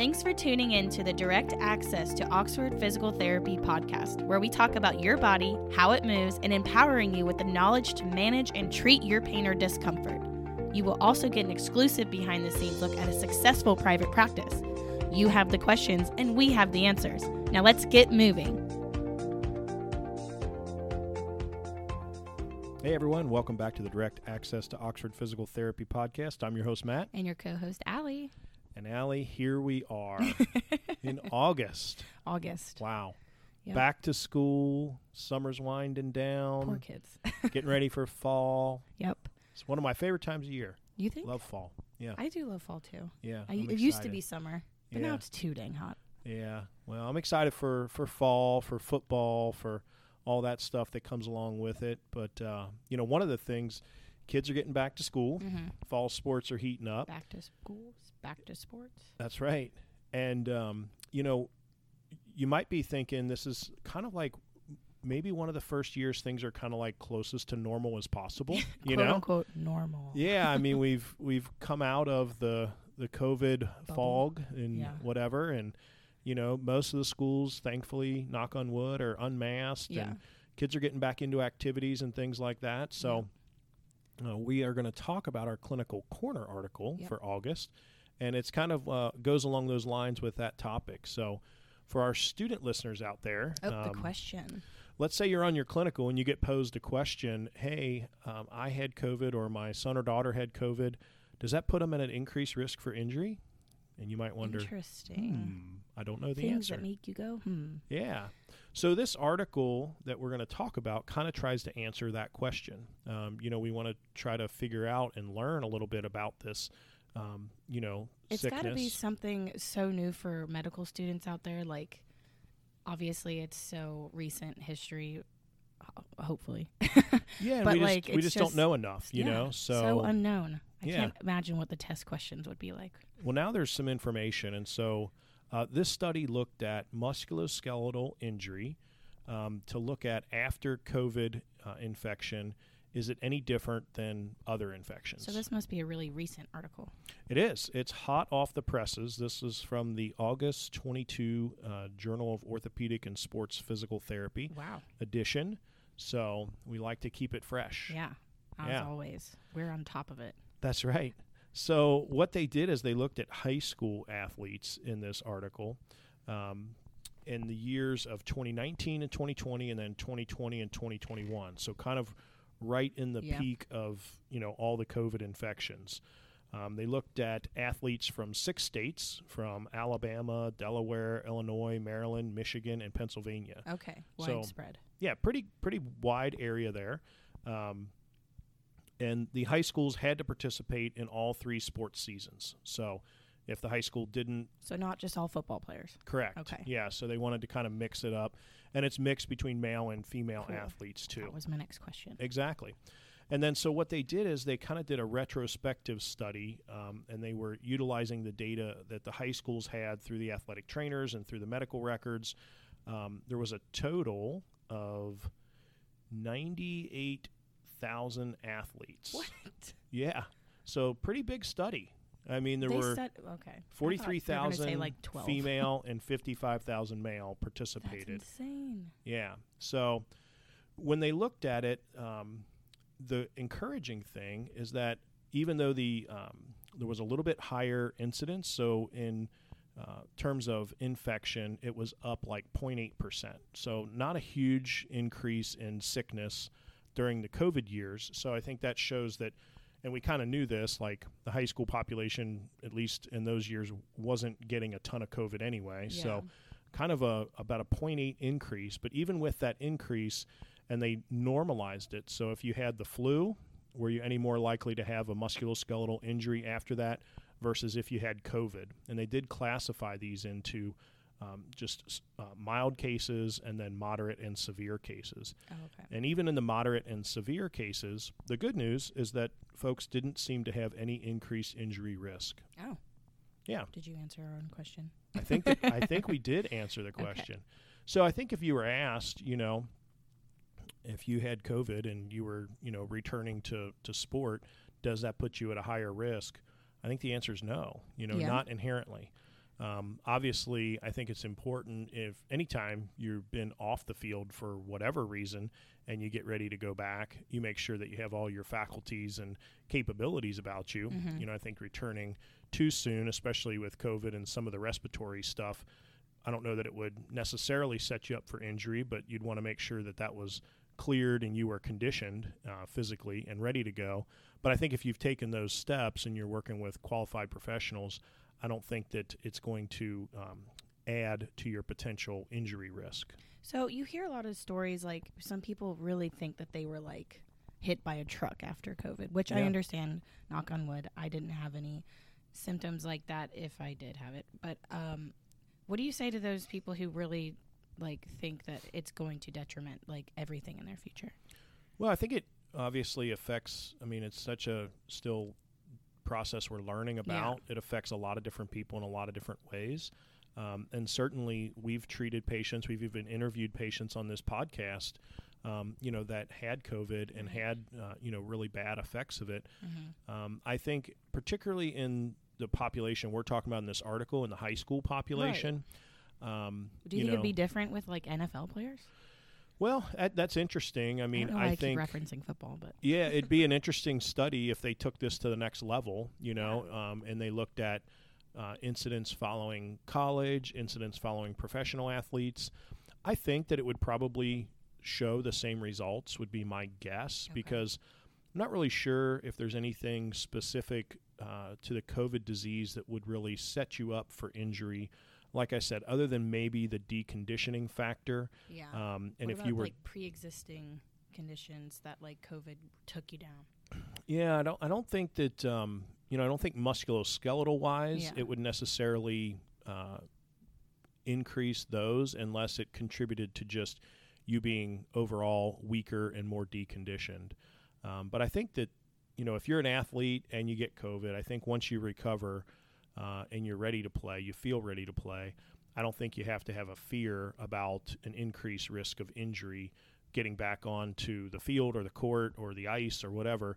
Thanks for tuning in to the Direct Access to Oxford Physical Therapy podcast, where we talk about your body, how it moves, and empowering you with the knowledge to manage and treat your pain or discomfort. You will also get an exclusive behind the scenes look at a successful private practice. You have the questions, and we have the answers. Now let's get moving. Hey everyone, welcome back to the Direct Access to Oxford Physical Therapy podcast. I'm your host, Matt. And your co host, Allie. And Allie, here we are in August. August. Wow. Yep. Back to school, summer's winding down, Poor kids. getting ready for fall. yep. It's one of my favorite times of year. You think? Love fall. Yeah. I do love fall too. yeah. I, it used to be summer, but Yeah. now it's too dang hot. Yeah. Well, I'm excited for for fall, for football, for all that stuff that comes along with it. But uh, you know, one of the things, kids are getting back to school. Mm-hmm. Fall sports are heating up. Back to schools, back to sports. That's right. And um, you know, you might be thinking this is kind of like maybe one of the first years things are kind of like closest to normal as possible. You Quote know? unquote normal. Yeah, I mean we've we've come out of the the COVID Bubble. fog and Yeah. whatever and you know, most of the schools thankfully knock on wood are unmasked Yeah. and kids are getting back into activities and things like that. So uh, we are going to talk about our clinical corner article Yep. for August, and it's kind of uh, goes along those lines with that topic. So, for our student listeners out there, Oh, the um, question. let's say you're on your clinical and you get posed a question, "Hey, um, I had COVID, or my son or daughter had COVID. Does that put them at an increased risk for injury?" And you might wonder, Interesting. "Hmm, I don't know the Things answer. that make you go, hmm. Yeah. So this article that we're going to talk about kind of tries to answer that question. Um, you know, we want to try to figure out and learn a little bit about this. Um, you know, It's got to be something so new for medical students out there. Like, obviously, it's so recent history. Hopefully, yeah, but, we like, just, we it's just, don't know enough. You Yeah, know, so unknown. I Yeah. can't imagine what the test questions would be like. Well, now there's some information, and so uh, this study looked at musculoskeletal injury um, to look at after COVID uh, infection. Is it any different than other infections? So this must be a really recent article. It is. It's hot off the presses. This is from the August 22 uh, Journal of Orthopedic and Sports Physical Therapy Wow. edition. So we like to keep it fresh. Yeah. As Yeah. always, we're on top of it. That's right. So what they did is they looked at high school athletes in this article um, in the years of 2019 and 2020, and then 2020 and 2021. So kind of right in the Yeah. peak of you know all the COVID infections. Um, they looked at athletes from six states: from Alabama, Delaware, Illinois, Maryland, Michigan, and Pennsylvania Okay. So- Widespread. yeah, pretty pretty wide area there. Um, and the high schools had to participate in all three sports seasons. So if the high school didn't, So not just all football players. correct. Okay. Yeah, so they wanted to kind of mix it up, and it's mixed between male and female Cool. athletes too. That was my next question. Exactly. And then, so what they did is they kind of did a retrospective study, um, and they were utilizing the data that the high schools had through the athletic trainers and through the medical records. Um, there was a total of 98,000 athletes. What? Yeah. So, pretty big study. I mean, there they were said, okay. I thought you were gonna 43,000 like 12. female and 55,000 male That's participated. insane. Yeah. So when they looked at it, um, the encouraging thing is that even though the um, there was a little bit higher incidence, so in uh, terms of infection, it was up like 0.8 percent. So not a huge increase in sickness during the COVID years. So I think that shows that. And we kind of knew this, like the high school population, at least in those years, wasn't getting a ton of COVID anyway. So kind of a about a 0.8 increase. But even with that increase, and they normalized it. So if you had the flu, were you any more likely to have a musculoskeletal injury after that versus if you had COVID? And they did classify these into um, just uh, mild cases and then moderate and severe cases. Oh, okay. And even in the moderate and severe cases, the good news is that folks didn't seem to have any increased injury risk. Oh. Yeah. Did you answer our own question? I think that, I think we did answer the Okay. question. So I think if you were asked, you know, if you had COVID and you were, you know, returning to, to sport, does that put you at a higher risk? I think the answer is no. You know, Yeah. not inherently. Um, obviously, I think it's important if anytime you've been off the field for whatever reason and you get ready to go back, you make sure that you have all your faculties and capabilities about you. Mhm. You know, I think returning too soon, especially with COVID and some of the respiratory stuff, I don't know that it would necessarily set you up for injury, but you'd want to make sure that that was cleared and you were conditioned uh, physically and ready to go. But I think if you've taken those steps and you're working with qualified professionals, I don't think that it's going to um, add to your potential injury risk. So you hear a lot of stories like some people really think that they were like hit by a truck after COVID, which I understand. Knock on wood, I didn't have any symptoms like that if I did have it. But um, what do you say to those people who really like think that it's going to detriment like everything in their future? Well, I think it obviously affects. I mean, it's such a still process we're learning about. It affects a lot of different people in a lot of different ways. Um, and certainly, we've treated patients. We've even interviewed patients on this podcast. Um, you know that had COVID and had uh, you know really bad effects of it. Um, I think particularly in the population we're talking about in this article in the high school population. Um, Do you, you think it'd be different with like NFL players? Well, that, that's interesting. I mean, I, don't know why I, think referencing football, but yeah, it'd be an interesting study if they took this to the next level, you know, um, and they looked at uh, incidents following college, incidents following professional athletes. I think that it would probably show the same results, would be my guess, Okay. because I'm not really sure if there's anything specific uh, to the COVID disease that would really set you up for injury. Like I said, other than maybe the deconditioning factor, yeah. um, and what if you were like pre-existing conditions that like COVID took you down? Yeah, I don't. I don't think that. Um, you know, I don't think musculoskeletal wise, Yeah. it would necessarily uh, increase those unless it contributed to just you being overall weaker and more deconditioned. Um, but I think that you know, if you're an athlete and you get COVID, I think once you recover uh, and you're ready to play, you feel ready to play. I don't think you have to have a fear about an increased risk of injury getting back onto the field or the court or the ice or whatever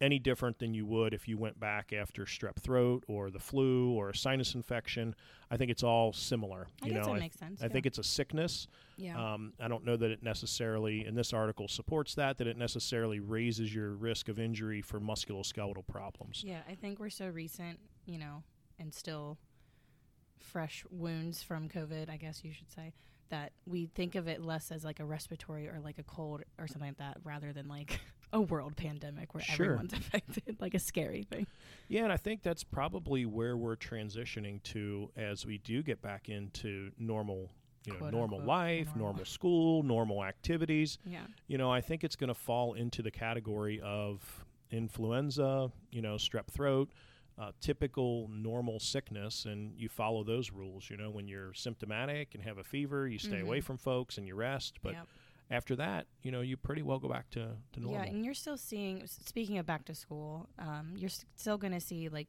any different than you would if you went back after strep throat or the flu or a sinus infection. I think it's all similar. I you guess know, that I, makes sense. I think it's a sickness. yeah. Um, I don't know that it necessarily, and this article supports that, that it necessarily raises your risk of injury for musculoskeletal problems. Yeah, I think we're so recent, you know, and still fresh wounds from COVID, I guess you should say, that we think of it less as like a respiratory or like a cold or something like that rather than like a world pandemic where Sure. everyone's affected, like a scary thing. Yeah, and I think that's probably where we're transitioning to as we do get back into normal, you know, Quote, normal unquote, life, normal. normal school, normal activities. Yeah. you know, I think it's going to fall into the category of influenza, you know, strep throat, uh, typical normal sickness, and you follow those rules. You know, when you're symptomatic and have a fever, you stay away Mhm. from folks and you rest. But Yep. after that, you know, you pretty well go back to, to normal. Yeah, and you're still seeing. Speaking of back to school, um, you're s- still going to see like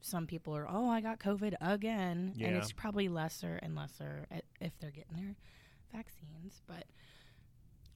some people are, oh, I got COVID again, and it's probably lesser and lesser if they're getting their vaccines. But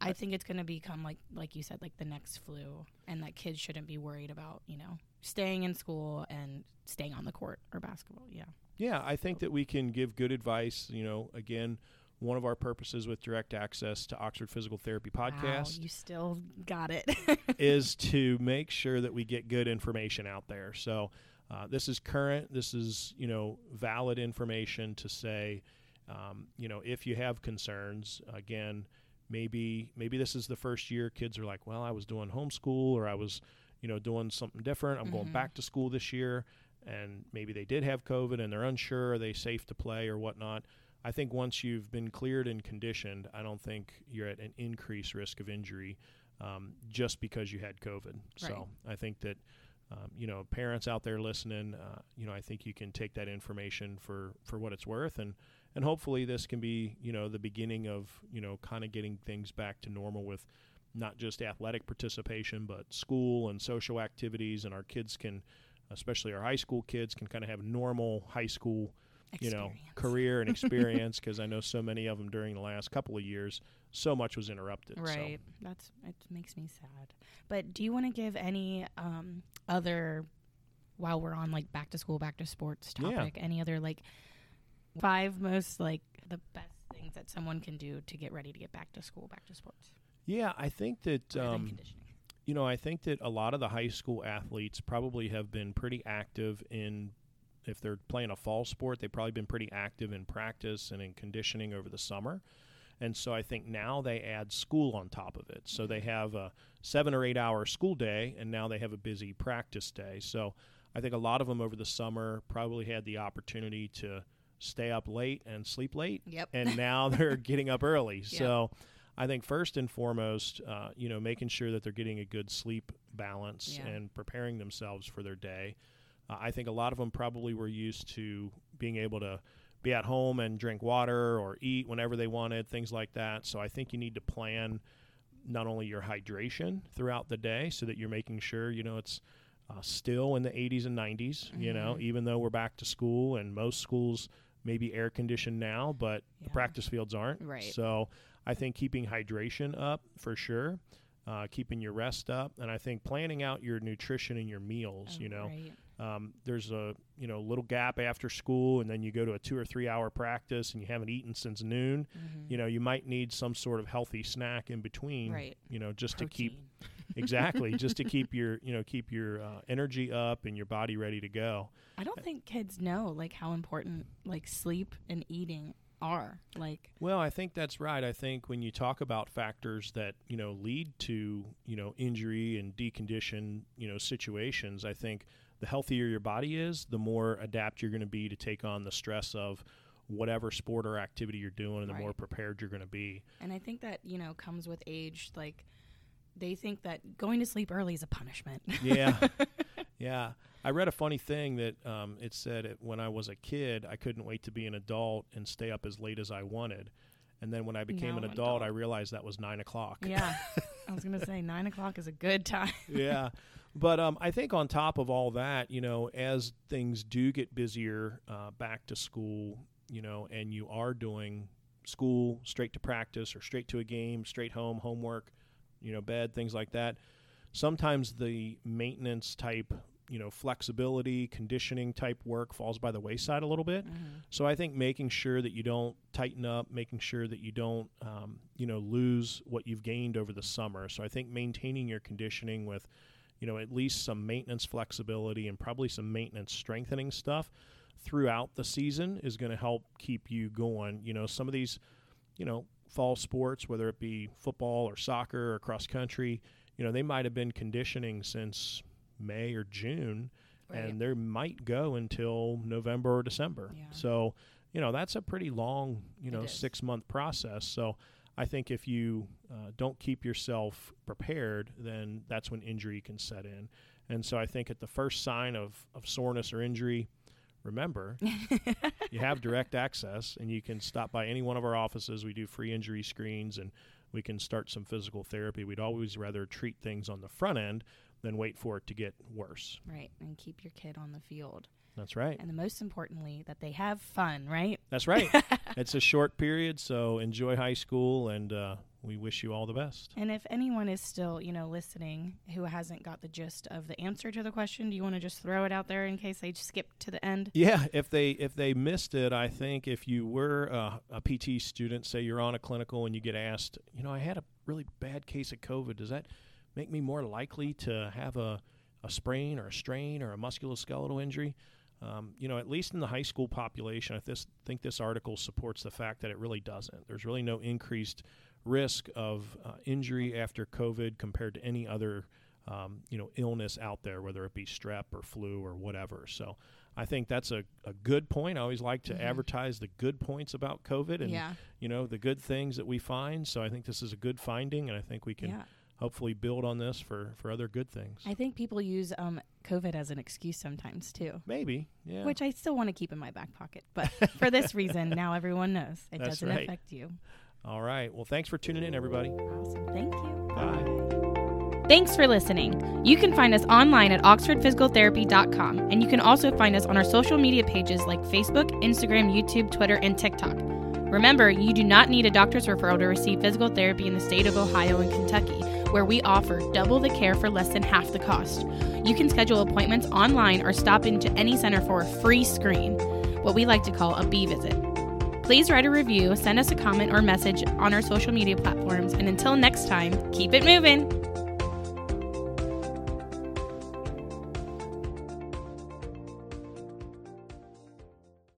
I think it's going to become like, like you said, like the next flu, and that kids shouldn't be worried about, you know, staying in school and staying on the court or basketball. Yeah, Yeah, I think that we can give good advice. You know, again, one of our purposes with direct access to Oxford Physical Therapy podcast wow, you still got it. is to make sure that we get good information out there. So uh, this is current. This is you know valid information to say, um, you know, if you have concerns, again, maybe maybe this is the first year kids are like, well, I was doing homeschool or I was, you know, doing something different. I'm going Mhm. back to school this year, and maybe they did have COVID and they're unsure. Are they safe to play or whatnot? I think once you've been cleared and conditioned, I don't think you're at an increased risk of injury um, just because you had COVID. So I think that um, you know parents out there listening, uh, you know I think you can take that information for for what it's worth, and and hopefully this can be you know the beginning of you know kind of getting things back to normal with not just athletic participation but school and social activities, and our kids can, especially our high school kids, can kind of have normal high school you know career and experience because I know so many of them during the last couple of years so much was interrupted. so. Right. That's it makes me sad. But do you want to give any um, other while we're on like back to school, back to sports Yeah. topic, any other like Five most like the best things that someone can do to get ready to get back to school, back to sports. Yeah, I think that um, conditioning. you know, I think that a lot of the high school athletes probably have been pretty active in if they're playing a fall sport, they've probably been pretty active in practice and in conditioning over the summer. And so I think now they add school on top of it. So they have a seven or eight hour school day, and now they have a busy practice day. So I think a lot of them over the summer probably had the opportunity to stay up late and sleep late. Yep. And now they're getting up early. So I think first and foremost, uh, you know, making sure that they're getting a good sleep balance Yeah. and preparing themselves for their day. Uh, I think a lot of them probably were used to being able to be at home and drink water or eat whenever they wanted, things like that. So I think you need to plan not only your hydration throughout the day so that you're making sure, you know, it's uh, still in the 80s and 90s, you know, Mhm. even though we're back to school and most schools may be air conditioned now, but the practice fields aren't. Right. So I think keeping hydration up for sure, uh, keeping your rest up, and I think planning out your nutrition and your meals, Oh, you know, right. Um, there's a you know little gap after school and then you go to a two or three hour practice and you haven't eaten since noon Mhm. you know you might need some sort of healthy snack in between Right. you know just to keep exactly just to keep your you know keep your uh, energy up and your body ready to go I don't think kids know like how important like sleep and eating are. Like well i think that's right i think when you talk about factors that you know lead to you know injury and decondition you know situations i think the healthier your body is the more adapt you're going to be to take on the stress of whatever sport or activity you're doing and the more prepared you're going to be and I think that, you know, comes with age like they think that going to sleep early is a punishment. Yeah. yeah. I read a funny thing that um, it said it, when I was a kid, I couldn't wait to be an adult and stay up as late as I wanted. And then when I became Now an adult, adult. I realized that was nine o'clock. yeah. I was gonna say nine o'clock is a good time. yeah. But um, I think on top of all that, you know, as things do get busier uh, back to school, you know, and you are doing school straight to practice or straight to a game, straight home, homework, you know, bed, things like that, sometimes the maintenance type, you know, flexibility, conditioning type work falls by the wayside a little bit. So I think making sure that you don't tighten up, making sure that you don't, um, you know, lose what you've gained over the summer. So I think maintaining your conditioning with, you know, at least some maintenance flexibility and probably some maintenance strengthening stuff throughout the season is going to help keep you going. You know, some of these, you know, fall sports, whether it be football or soccer or cross country, you know, they might have been conditioning since May or June Right. and they might go until November or December. Yeah. So, you know, that's a pretty long, you know, six month process. So, I think if you uh, don't keep yourself prepared, then that's when injury can set in. And so, I think at the first sign of, of soreness or injury, remember you have direct access and you can stop by any one of our offices. We do free injury screens and we can start some physical therapy. We'd always rather treat things on the front end than wait for it to get worse. Right. And keep your kid on the field. That's right. And the most importantly, that they have fun, right? That's right. it's a short period, so enjoy high school, and uh, we wish you all the best. And if anyone is still, you know, listening who hasn't got the gist of the answer to the question, do you want to just throw it out there in case they skip to the end? Yeah, if they if they missed it, I think if you were a, a PT student, say you're on a clinical and you get asked, you know, I had a really bad case of COVID. Does that make me more likely to have a, a sprain or a strain or a musculoskeletal injury? Um, you know, at least in the high school population, I this, think this article supports the fact that it really doesn't. There's really no increased risk of uh, injury after COVID compared to any other, um, you know, illness out there, whether it be strep or flu or whatever. So I think that's a, a good point. I always like to Mhm. advertise the good points about COVID and, yeah. you know, the good things that we find. So I think this is a good finding, and I think we can Yeah. Hopefully build on this for, for other good things. I think people use um, COVID as an excuse sometimes too. Maybe, yeah. Which I still want to keep in my back pocket. But for this reason, now everyone knows it That's doesn't right. affect you. All right. Well, thanks for tuning in, everybody. Awesome. Thank you. Bye. Thanks for listening. You can find us online at oxfordphysicaltherapy.com, and you can also find us on our social media pages like Facebook, Instagram, YouTube, Twitter, and TikTok. Remember, you do not need a doctor's referral to receive physical therapy in the state of Ohio and Kentucky, where we offer double the care for less than half the cost. You can schedule appointments online or stop into any center for a free screen. what we like to call a B visit. Please write a review, send us a comment or message on our social media platforms, and until next time, keep it moving.